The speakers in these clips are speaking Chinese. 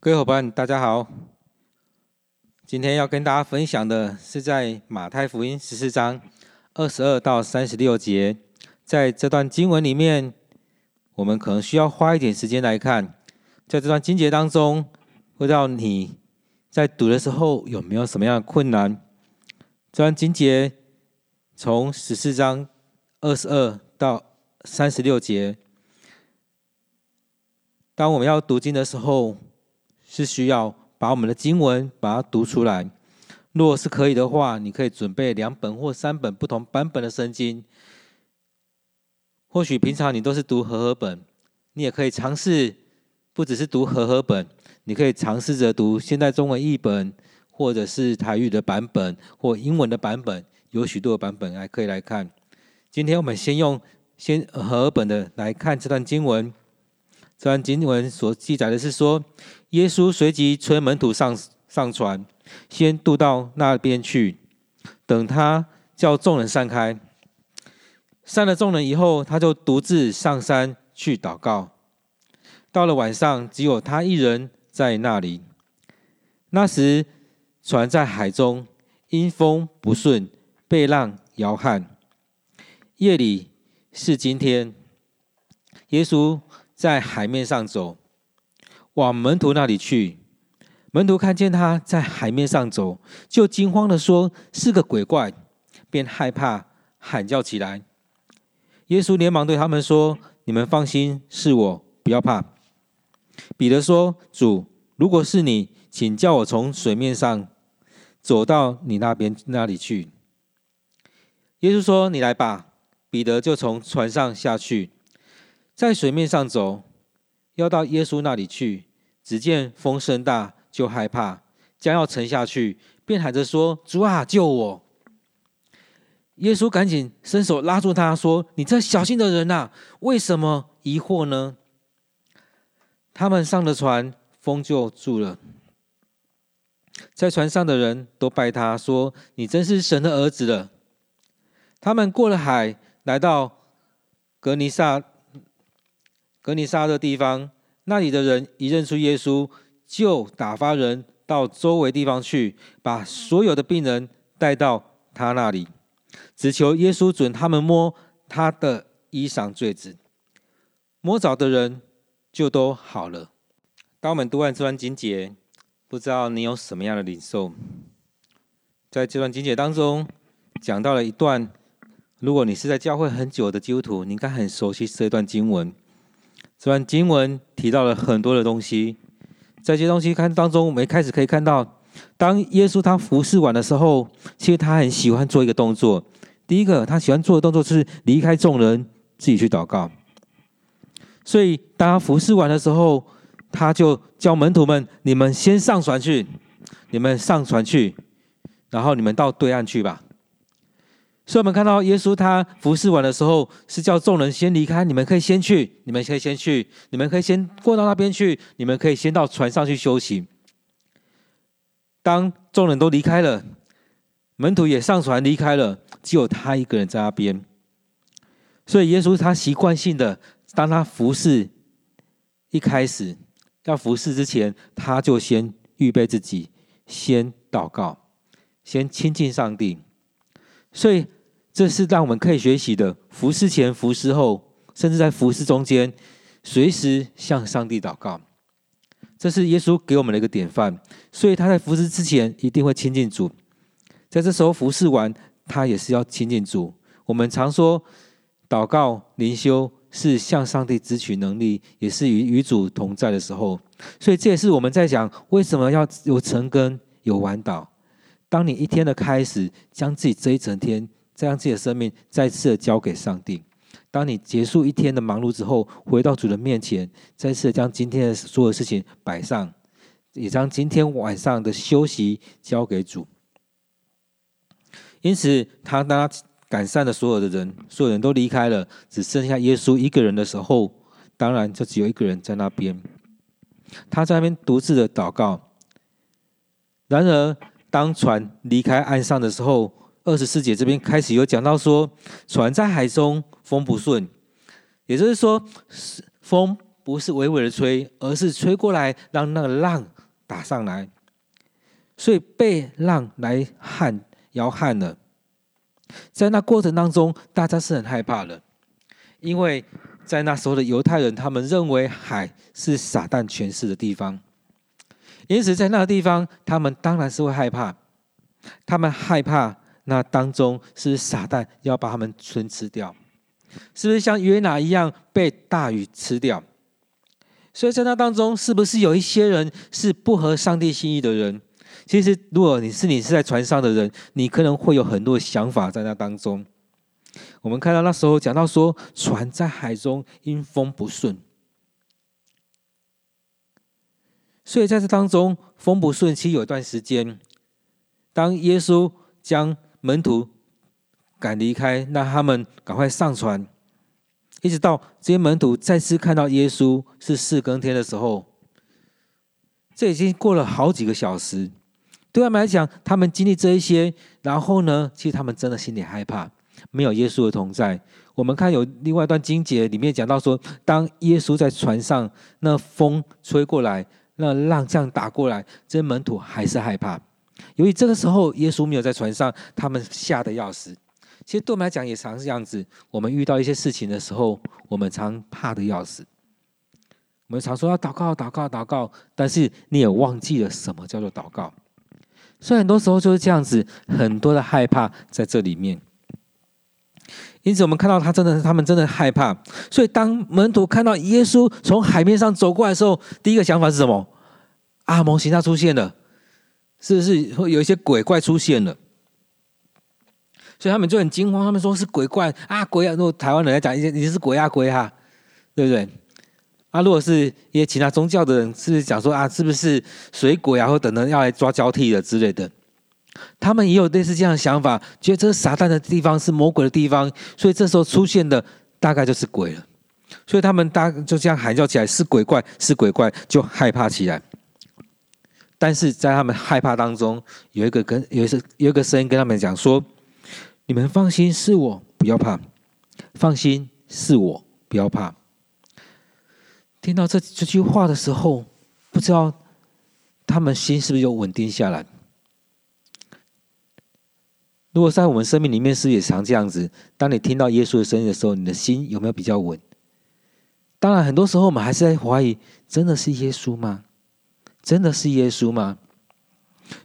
各位伙伴，大家好。今天要跟大家分享的是在马太福音十四章二十二到三十六节，在这段经文里面，我们可能需要花一点时间来看，在这段经节当中，不知道你在读的时候有没有什么样的困难？这段经节从十四章二十二到三十六节，当我们要读经的时候，是需要把我们的经文把它读出来。如果是可以的话，你可以准备两本或三本不同版本的圣经。或许平常你都是读和合本，你也可以尝试，不只是读和合本，你可以尝试着读现代中文译本，或者是台语的版本或英文的版本，有许多的版本还可以来看。今天我们先用先和合本的来看这段经文。这段经文所记载的是说，耶稣随即催门徒上上船，先渡到那边去，等他叫众人散开。散了众人以后，他就独自上山去祷告。到了晚上，只有他一人在那里。那时，船在海中，因风不顺，被浪摇撼。夜里是今天，耶稣。在海面上走，往门徒那里去。门徒看见他在海面上走，就惊慌地说：“是个鬼怪！”便害怕，喊叫起来。耶稣连忙对他们说：“你们放心，是我，不要怕。”彼得说：“主，如果是你，请叫我从水面上走到你那边那里去。”耶稣说：“你来吧。”彼得就从船上下去。在水面上走，要到耶稣那里去，只见风声大，就害怕，将要沉下去，便喊着说：“主啊，救我！”耶稣赶紧伸手拉住他，说：“你这小心的人呐，为什么疑惑呢？”他们上了船，风就住了。在船上的人都拜他说：“你真是神的儿子了。”他们过了海，来到格尼撒。革尼撒的地方，那里的人一认出耶稣，就打发人到周围地方去，把所有的病人带到他那里，只求耶稣准他们摸他的衣裳坠子。摸着的人就都好了。当我们读完这段经节，不知道你有什么样的领受？在这段经节当中，讲到了一段，如果你是在教会很久的基督徒，你应该很熟悉这段经文。这段经文提到了很多的东西，在这些东西看当中，我们一开始可以看到，当耶稣他服侍完的时候，其实他很喜欢做一个动作。第一个，他喜欢做的动作是离开众人，自己去祷告。所以，当他服侍完的时候，他就叫门徒们：“你们先上船去，你们上船去，然后你们到对岸去吧。”所以，我们看到耶稣他服侍完的时候，是叫众人先离开。你们可以先去，你们可以先去，你们可以先过到那边去，你们可以先到船上去休息。当众人都离开了，门徒也上船离开了，只有他一个人在那边。所以，耶稣他习惯性的，当他服侍一开始要服侍之前，他就先预备自己，先祷告，先亲近上帝。所以。这是让我们可以学习的。服侍前、服侍后，甚至在服侍中间，随时向上帝祷告。这是耶稣给我们的一个典范。所以他在服侍之前一定会亲近主，在这时候服侍完，他也是要亲近主。我们常说，祷告灵修是向上帝支取能力，也是与与主同在的时候。所以这也是我们在讲为什么要有晨更、有晚祷。当你一天的开始，将自己这一整天。再将自己的生命再次的交给上帝。当你结束一天的忙碌之后，回到主的面前，再次将今天的所有事情摆上，也将今天晚上的休息交给主。因此，他当他赶散了所有的人，所有人都离开了，只剩下耶稣一个人的时候，当然就只有一个人在那边。他在那边独自的祷告。然而，当船离开岸上的时候，二十四节这边开始有讲到说，船在海中，风不顺，也就是说，风不是微微的吹，而是吹过来，让那个浪打上来，所以被浪来撼摇撼了。在那过程当中，大家是很害怕的，因为在那时候的犹太人，他们认为海是撒旦权势的地方，因此在那个地方，他们当然是会害怕。他们害怕那当中是撒旦要把他们吞吃掉，是不是像约拿一样被大鱼吃掉？所以在那当中，是不是有一些人是不合上帝心意的人？其实，如果你是你是在船上的人，你可能会有很多想法在那当中。我们看到那时候讲到说，船在海中因风不顺，所以在这当中风不顺，其实有一段时间，当耶稣将门徒赶离开，让他们赶快上船，一直到这些门徒再次看到耶稣是四更天的时候，这已经过了好几个小时。对他们来讲，他们经历这一些，然后呢，其实他们真的心里害怕，没有耶稣的同在。我们看有另外一段经节里面讲到说，当耶稣在船上，那风吹过来，那浪这样打过来，这些门徒还是害怕。由于这个时候耶稣没有在船上，他们吓得要死。其实对我们来讲也常是这样子，我们遇到一些事情的时候，我们常怕得要死。我们常说要祷告、祷告、祷告，但是你也忘记了什么叫做祷告。所以很多时候就是这样子，很多的害怕在这里面。因此，我们看到他真的是他们真的害怕。所以，当门徒看到耶稣从海面上走过来的时候，第一个想法是什么？阿蒙形象出现了，是不是会有一些鬼怪出现了？所以他们就很惊慌，他们说是鬼怪啊，鬼啊！如果台湾人来讲，你你是鬼啊，鬼啊，对不对？啊，如果是一些其他宗教的人，是不是讲说啊，是不是水鬼啊，或等等要来抓交替的之类的？他们也有类似这样的想法，觉得这是撒旦的地方，是魔鬼的地方，所以这时候出现的大概就是鬼了。所以他们大就这样喊叫起来，是鬼怪，是鬼怪，就害怕起来。但是在他们害怕当中，有一个跟有一个有一个声音跟他们讲说：“你们放心，是我，不要怕。放心，是我，不要怕。”听到这这句话的时候，不知道他们心是不是又稳定下来？如果在我们生命里面，是不是也常这样子？当你听到耶稣的声音的时候，你的心有没有比较稳？当然，很多时候我们还是在怀疑：真的是耶稣吗？真的是耶稣吗？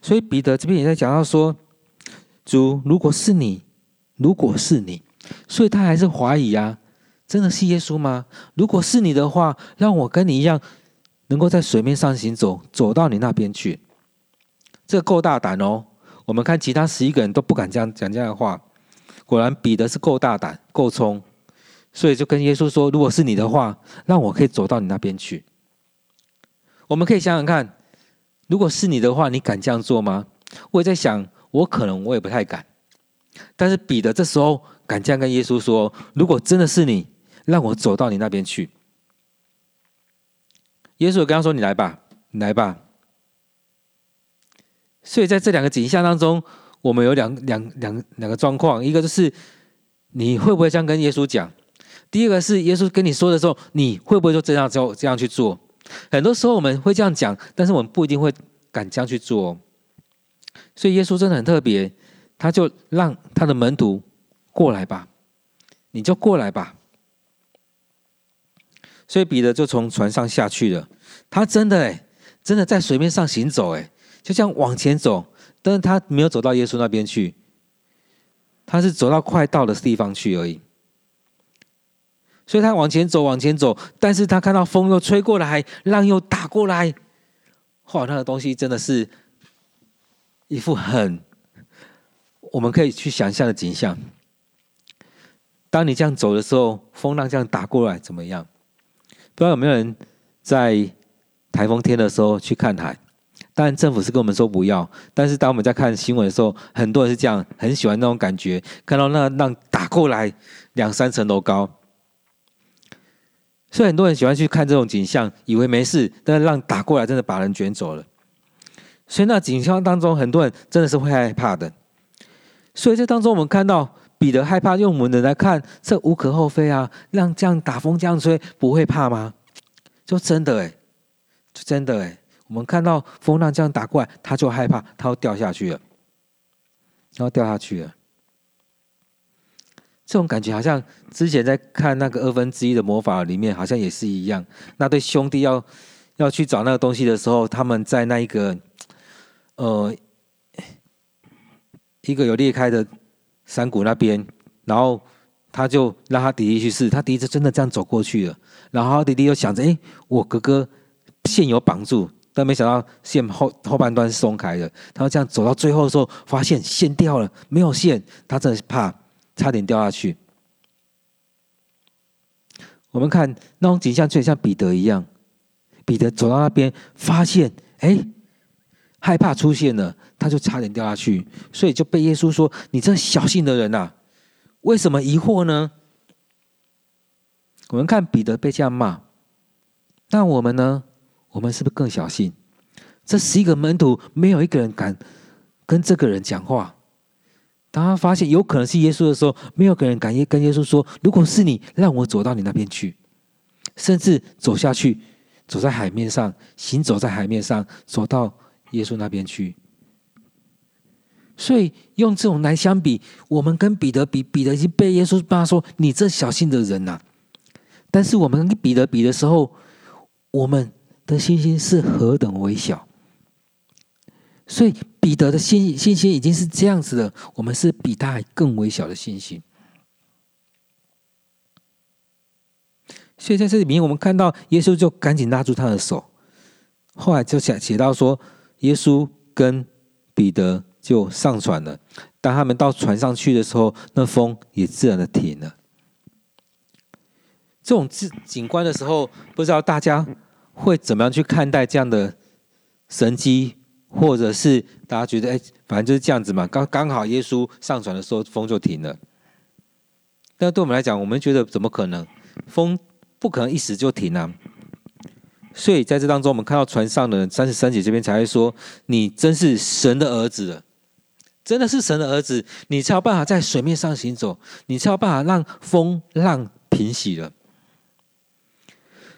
所以彼得这边也在讲到说：“主，如果是你，如果是你，所以他还是怀疑啊。”真的是耶稣吗？如果是你的话，让我跟你一样，能够在水面上行走，走到你那边去。这够大胆哦！我们看其他十一个人都不敢这样讲这样的话。果然彼得是够大胆、够冲，所以就跟耶稣说：“如果是你的话，让我可以走到你那边去。”我们可以想想看，如果是你的话，你敢这样做吗？我也在想，我可能我也不太敢。但是彼得这时候敢这样跟耶稣说：“如果真的是你。”让我走到你那边去。耶稣跟他说：“你来吧，你来吧。”所以在这两个景象当中，我们有两两两两个状况：一个就是你会不会这样跟耶稣讲；第二个是耶稣跟你说的时候，你会不会就这样就这样去做？很多时候我们会这样讲，但是我们不一定会敢这样去做。所以耶稣真的很特别，他就让他的门徒过来吧，你就过来吧。所以彼得就从船上下去了。他真的哎，真的在水面上行走哎，就这样往前走。但是他没有走到耶稣那边去，他是走到快到的地方去而已。所以他往前走，往前走，但是他看到风又吹过来，浪又打过来，哇，那个东西真的是一副很我们可以去想象的景象。当你这样走的时候，风浪这样打过来，怎么样？不知道有没有人在台风天的时候去看海？当然，政府是跟我们说不要。但是当我们在看新闻的时候，很多人是这样，很喜欢那种感觉，看到那浪打过来两三层楼高，所以很多人喜欢去看这种景象，以为没事，但是浪打过来真的把人卷走了。所以那景象当中，很多人真的是会害怕的。所以这当中，我们看到。彼得害怕，用我们的来看，这无可厚非啊。让这样打风这样吹，不会怕吗？就真的哎，就真的哎。我们看到风浪这样打过来，他就害怕，他要掉下去了，然后掉下去了。这种感觉好像之前在看那个二分之一的魔法里面，好像也是一样。那对兄弟要要去找那个东西的时候，他们在那一个呃一个有裂开的山谷那边，然后他就让他弟弟去试，他弟弟就真的这样走过去了。然后他弟弟又想着：“哎，我哥哥线有绑住。”但没想到线后后半段是松开的，他这样走到最后的时候，发现线掉了，没有线，他真的是怕，差点掉下去。我们看那种景象，就像彼得一样，彼得走到那边，发现哎，害怕出现了，他就差点掉下去，所以就被耶稣说：“你这小心的人呐，为什么疑惑呢？”我们看彼得被这样骂，那我们呢？我们是不是更小心？这十一个门徒没有一个人敢跟这个人讲话。当他发现有可能是耶稣的时候，没有个人敢跟耶稣说：“如果是你，让我走到你那边去。”甚至走下去，走在海面上，行走在海面上，走到耶稣那边去。所以用这种来相比，我们跟彼得比，彼得已经被耶稣骂说：“你这小心的人呐、！”但是我们跟彼得比的时候，我们。的信心是何等微小，所以彼得的信信心已经是这样子的，我们是比他还更微小的信心。所以在这里面，我们看到耶稣就赶紧拉住他的手，后来就写写到说，耶稣跟彼得就上船了。当他们到船上去的时候，那风也自然的停了。这种景景观的时候，不知道大家。会怎么样去看待这样的神迹，或者是大家觉得，哎，反正就是这样子嘛。刚刚好耶稣上船的时候，风就停了。但对我们来讲，我们觉得怎么可能？风不可能一时就停啊。所以在这当中，我们看到船上的人三十三节这边才会说：“你真是神的儿子了，真的是神的儿子，你才有办法在水面上行走，你才有办法让风浪平息了。”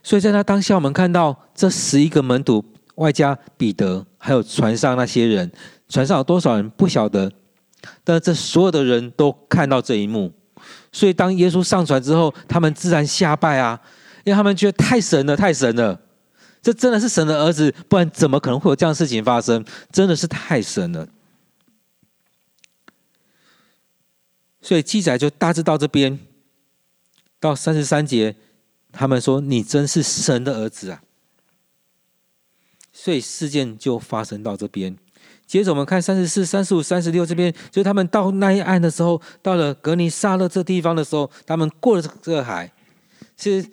所以在那当下，我们看到这十一个门徒，外加彼得，还有船上那些人，船上有多少人不晓得，但这所有的人都看到这一幕。所以当耶稣上船之后，他们自然下拜啊，因为他们觉得太神了，太神了，这真的是神的儿子，不然怎么可能会有这样的事情发生？真的是太神了。所以记载就大致到这边，到三十三节。他们说：“你真是神的儿子啊！”所以事件就发生到这边。接着我们看三十四、三十五、三十六这边，就是他们到那一岸的时候，到了格尼撒勒这地方的时候，他们过了这个海。其实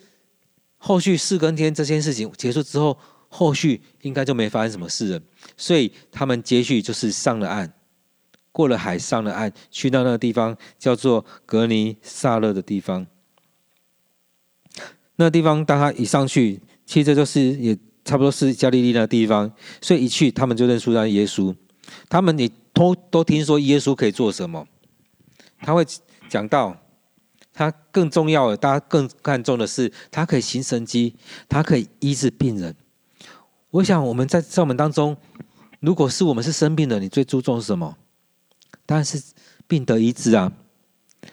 后续四更天这件事情结束之后，后续应该就没发生什么事了。所以他们接续就是上了岸，过了海，上了岸，去到那个地方叫做格尼撒勒的地方。那地方，当他一上去，其实就是也差不多是加利利那地方，所以一去，他们就认出来耶稣。他们也都都听说耶稣可以做什么，他会讲到，他更重要的，大家更看重的是，他可以行神迹，他可以医治病人。我想我们在在我们当中，如果是我们是生病的，你最注重什么？当然是病得医治啊。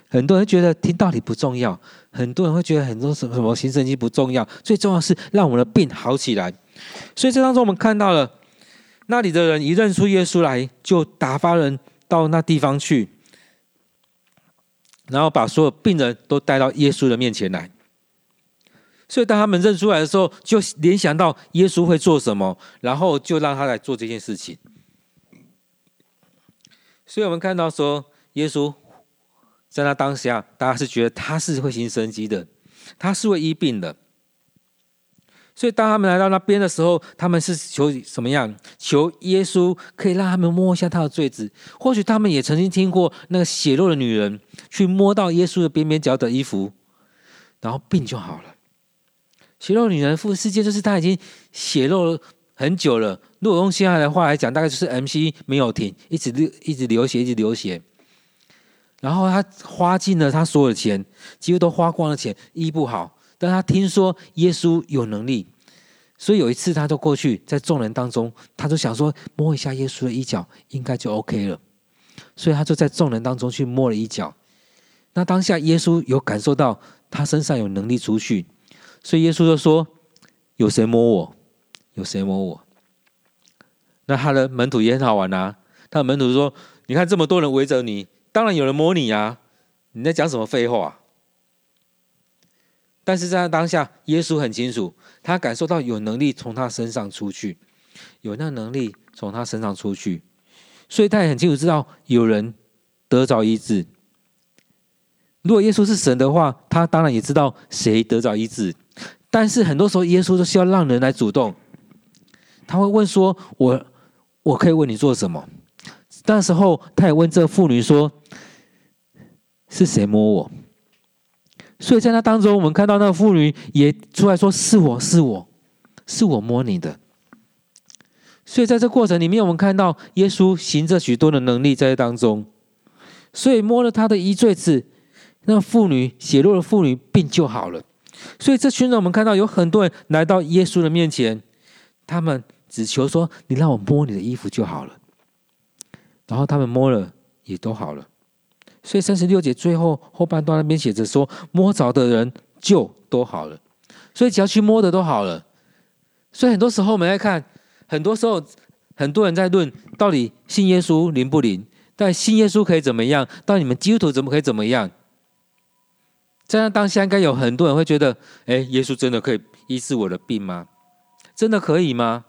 很多人觉得听道理不重要，很多人会觉得很多什么什么行神经不重要，最重要是让我们的病好起来。所以这当中我们看到了，那里的人一认出耶稣来，就打发人到那地方去，然后把所有病人都带到耶稣的面前来。所以当他们认出来的时候，就联想到耶稣会做什么，然后就让他来做这件事情。所以我们看到说耶稣。在那当下，大家是觉得他是会行神机的，他是会医病的。所以当他们来到那边的时候，他们是求什么样？求耶稣可以让他们摸一下他的繸子。或许他们也曾经听过那个血肉的女人去摸到耶稣的边边角的衣服，然后病就好了。血肉女人复世界就是他已经血肉很久了。如果用现在的话来讲，大概就是 MC 没有停，一直流一直流血，一直流血。然后他花尽了他所有的钱，几乎都花光了钱，医不好。但他听说耶稣有能力，所以有一次，他就过去，在众人当中，他就想说摸一下耶稣的衣角，应该就 OK 了。所以他就在众人当中去摸了衣角。那当下耶稣有感受到他身上有能力出去，所以耶稣就说：“有谁摸我？有谁摸我？”那他的门徒也很好玩啊。他的门徒说：“你看这么多人围着你，当然有人摸你啊！你在讲什么废话？”但是在当下，耶稣很清楚，他感受到有能力从他身上出去，有那能力从他身上出去，所以他也很清楚知道有人得着医治。如果耶稣是神的话，他当然也知道谁得着医治。但是很多时候，耶稣都需要让人来主动。他会问说：“我我可以为你做什么？”那时候，他也问这妇女说：“是谁摸我？”所以在那当中，我们看到那个妇女也出来说：“是我是我，是我摸你的。”所以在这过程里面，我们看到耶稣行着许多的能力在当中。所以摸了他的衣坠子，那妇女血漏的妇女病就好了。所以这群人，我们看到有很多人来到耶稣的面前，他们只求说：“你让我摸你的衣服就好了。”然后他们摸了，也都好了。所以三十六节最后后半段那边写着说，摸着的人就都好了，所以只要去摸的都好了。所以很多时候我们在看，很多时候很多人在论到底信耶稣灵不灵？但信耶稣可以怎么样？到底你们基督徒怎么可以怎么样？在那当下应该有很多人会觉得，哎，耶稣真的可以医治我的病吗？真的可以吗？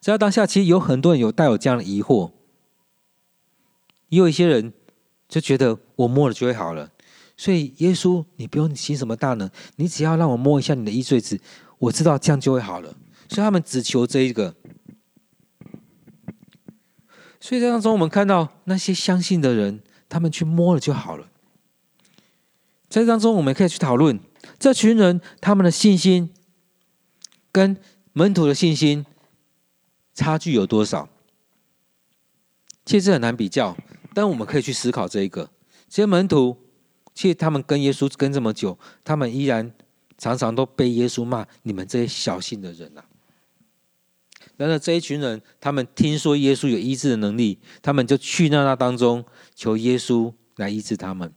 在那当下其实有很多人有带有这样的疑惑，也有一些人。就觉得我摸了就会好了，所以耶稣，你不用行什么大能，你只要让我摸一下你的衣坠子，我知道这样就会好了。所以他们只求这一个。所以在当中，我们看到那些相信的人，他们去摸了就好了。在当中，我们可以去讨论这群人他们的信心跟门徒的信心差距有多少。其实很难比较。但我们可以去思考这一个，这些门徒，其实他们跟耶稣跟这么久，他们依然常常都被耶稣骂：“你们这些小心的人、啊！”然而这一群人，他们听说耶稣有医治的能力，他们就去那那当中求耶稣来医治他们。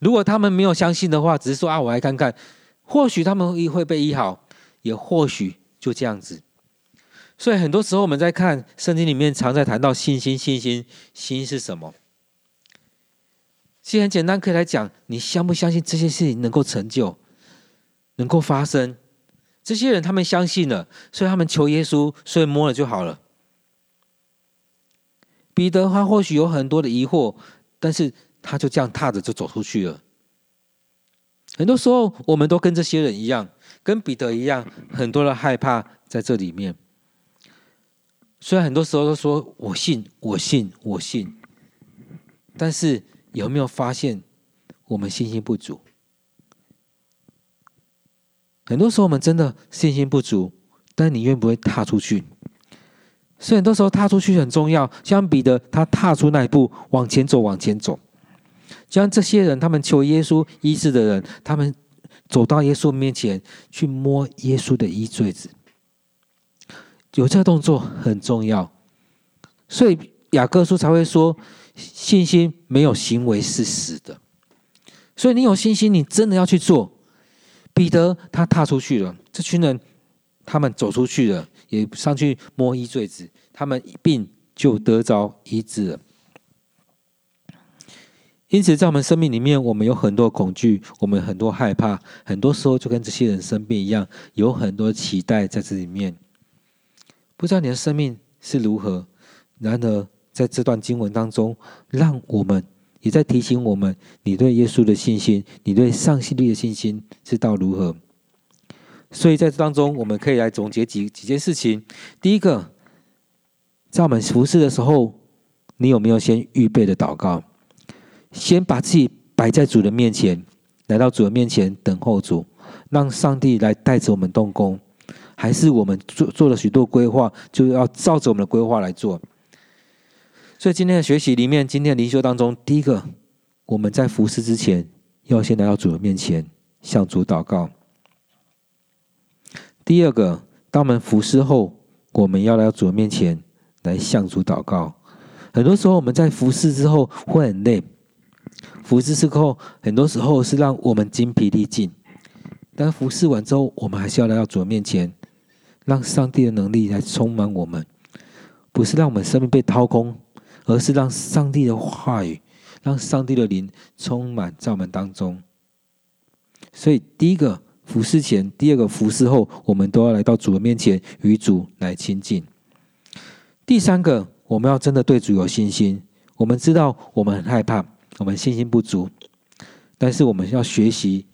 如果他们没有相信的话，只是说啊，我来看看，或许他们会被医好，也或许就这样子。所以很多时候我们在看圣经里面，常在谈到信心，信心，心是什么？其实很简单，可以来讲，你相不相信这些事情能够成就，能够发生？这些人他们相信了，所以他们求耶稣，所以摸了就好了。彼得他或许有很多的疑惑，但是他就这样踏着就走出去了。很多时候，我们都跟这些人一样，跟彼得一样，很多的害怕在这里面。虽然很多时候都说我信，我信，我信，但是有没有发现我们信心不足？很多时候我们真的信心不足，但你愿不愿意踏出去？所以很多时候踏出去很重要。相比的，他踏出那一步，往前走，往前走。就像这些人，他们求耶稣医治的人，他们走到耶稣面前去摸耶稣的衣坠子。有这个动作很重要，所以雅各书才会说，信心没有行为是死的。所以你有信心，你真的要去做。彼得他踏出去了，这群人他们走出去了，也上去摸衣坠子，他们一病就得着医治了。因此，在我们生命里面，我们有很多恐惧，我们很多害怕，很多时候就跟这些人生病一样，有很多期待在这里面。不知道你的生命是如何，然而在这段经文当中，让我们也在提醒我们：你对耶稣的信心，你对上帝的信心是到如何？所以在这当中，我们可以来总结几几件事情。第一个，在我们服侍的时候，你有没有先预备的祷告？先把自己摆在主的面前，来到主的面前等候主，让上帝来带着我们动工。还是我们做做了许多规划，就要照着我们的规划来做。所以今天的学习里面，今天的灵修当中，第一个，我们在服侍之前，要先来到主的面前，向主祷告。第二个，当我们服侍后，我们要来到主的面前来向主祷告。很多时候我们在服侍之后会很累，服侍之后很多时候是让我们精疲力尽。但服侍完之后，我们还是要来到主的面前，让上帝的能力来充满我们，不是让我们生命被掏空，而是让上帝的话语，让上帝的灵充满在我们当中。所以，第一个服侍前，第二个服侍后，我们都要来到主的面前，与主来亲近。第三个，我们要真的对主有信心。我们知道我们很害怕，我们信心不足，但是我们要学习，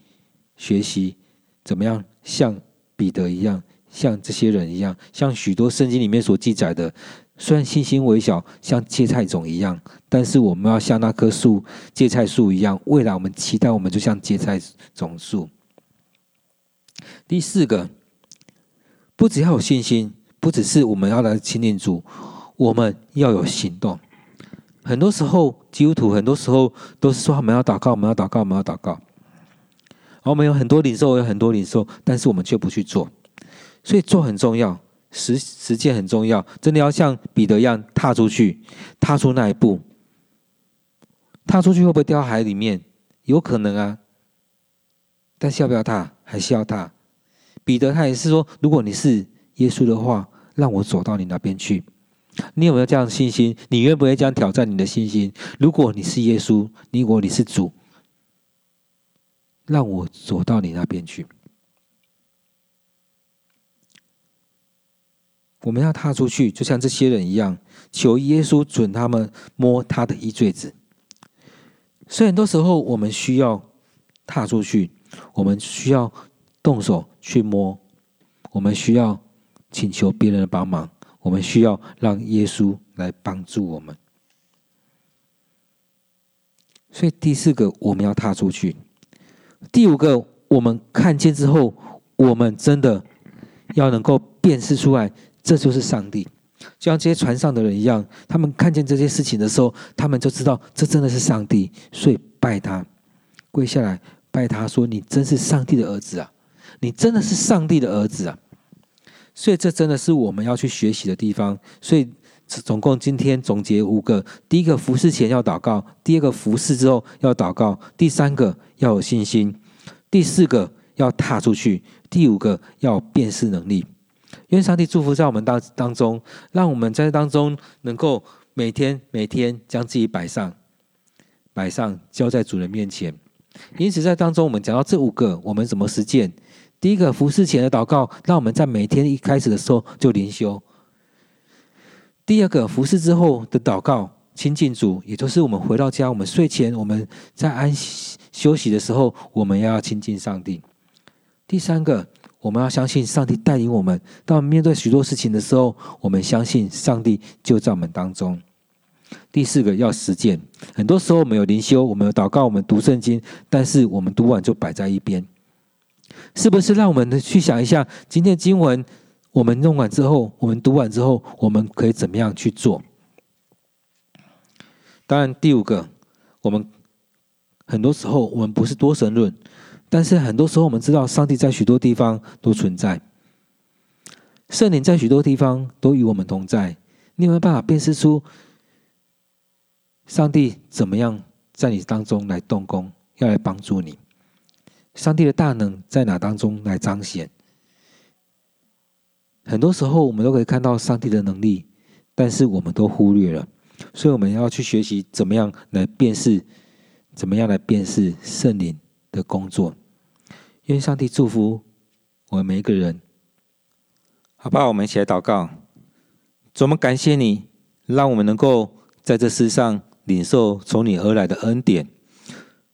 学习怎么样像彼得一样，像这些人一样，像许多圣经里面所记载的。虽然信心微小，像芥菜种一样，但是我们要像那棵树芥菜树一样。未来我们期待，我们就像芥菜种树。第四个，不只要有信心，不只是我们要来亲近主，我们要有行动。很多时候，基督徒很多时候都是说我们要祷告，我们要祷告，我们要祷告。而我们有很多领受，有很多领受，但是我们却不去做。所以做很重要。实实践很重要，真的要像彼得一样踏出去，踏出那一步。踏出去会不会掉海里面？有可能啊。但是要不要踏？还是要踏。彼得他也是说：如果你是耶稣的话，让我走到你那边去。你有没有这样的信心？你愿不愿意这样挑战你的信心？如果你是耶稣，如果你是主，让我走到你那边去。我们要踏出去，就像这些人一样，求耶稣准他们摸他的衣坠子。所以很多时候，我们需要踏出去，我们需要动手去摸，我们需要请求别人的帮忙，我们需要让耶稣来帮助我们。所以第四个，我们要踏出去；第五个，我们看见之后，我们真的要能够辨识出来。这就是上帝，就像这些船上的人一样，他们看见这些事情的时候，他们就知道这真的是上帝，所以拜他，跪下来拜他说：“你真是上帝的儿子啊！你真的是上帝的儿子啊！”所以这真的是我们要去学习的地方。所以总共今天总结五个：第一个服侍前要祷告；第二个服侍之后要祷告；第三个要有信心；第四个要踏出去；第五个要辨识能力。愿上帝祝福在我们当当中，让我们在当中能够每天每天将自己摆上，摆上交在主人面前。因此，在当中我们讲到这五个，我们怎么实践？第一个，服侍前的祷告，让我们在每天一开始的时候就灵修；第二个，服侍之后的祷告，亲近主，也就是我们回到家，我们睡前我们在安息休息的时候，我们要亲近上帝；第三个。我们要相信上帝带领我们，当我们面对许多事情的时候，我们相信上帝就在我们当中。第四个要实践，很多时候我们有灵修，我们有祷告，我们读圣经，但是我们读完就摆在一边，是不是？让我们去想一下，今天经文我们弄完之后，我们读完之后，我们可以怎么样去做？当然，第五个，我们很多时候我们不是多神论。但是很多时候，我们知道上帝在许多地方都存在，圣灵在许多地方都与我们同在。你有没有办法辨识出上帝怎么样在你当中来动工，要来帮助你？上帝的大能在哪当中来彰显？很多时候，我们都可以看到上帝的能力，但是我们都忽略了，所以我们要去学习怎么样来辨识，怎么样来辨识圣灵的工作。愿上帝祝福我们每一个人，好不好？我们一起来祷告。主，我们感谢你，让我们能够在这世上领受从你而来的恩典。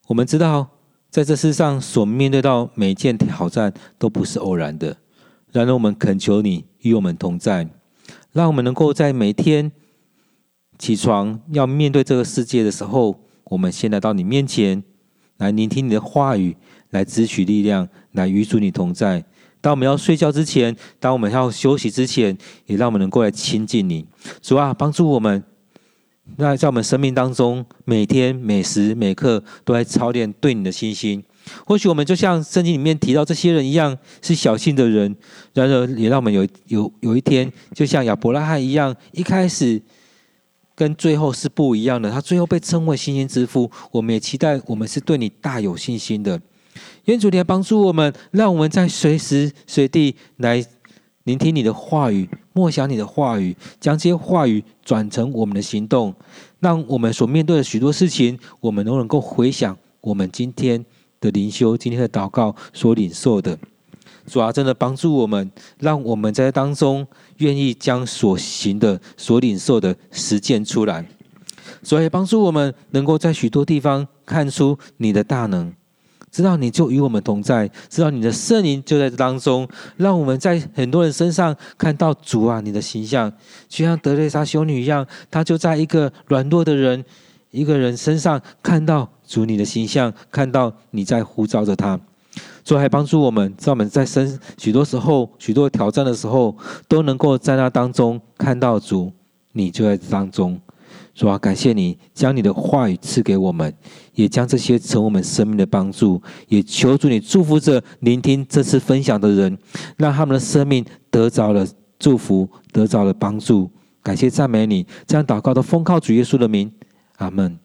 我们知道，在这世上所面对到每一件挑战都不是偶然的。然而，我们恳求你与我们同在，让我们能够在每天起床要面对这个世界的时候，我们先来到你面前，来聆听你的话语。来支取力量，来与主你同在。当我们要睡觉之前，当我们要休息之前，也让我们能够来亲近你。主啊，帮助我们，那在我们生命当中，每天每时每刻都在操练对你的信心，或许我们就像圣经里面提到这些人一样，是小信的人。然而，也让我们有有有一天，就像亚伯拉罕一样，一开始跟最后是不一样的。他最后被称为信心之父。我们也期待我们是对你大有信心的。愿主你来帮助我们，让我们在随时随地来聆听你的话语，默想你的话语，将这些话语转成我们的行动，让我们所面对的许多事情，我们都能够回想我们今天的灵修，今天的祷告所领受的。主啊，真的帮助我们，让我们在当中愿意将所行的、所领受的实践出来。所以，帮助我们能够在许多地方看出你的大能。知道你就与我们同在，知道你的圣灵就在当中，让我们在很多人身上看到主啊，你的形象，就像德蕾莎修女一样，她就在一个软弱的人、一个人身上看到主你的形象，看到你在呼召着他。主还帮助我们，在我们在生许多时候、许多挑战的时候，都能够在那当中看到主，你就在当中。主啊，感谢你将你的话语赐给我们，也将这些成我们生命的帮助。也求主你祝福着聆听这次分享的人，让他们的生命得着了祝福，得着了帮助。感谢赞美你，这样祷告都奉靠主耶稣的名，阿门。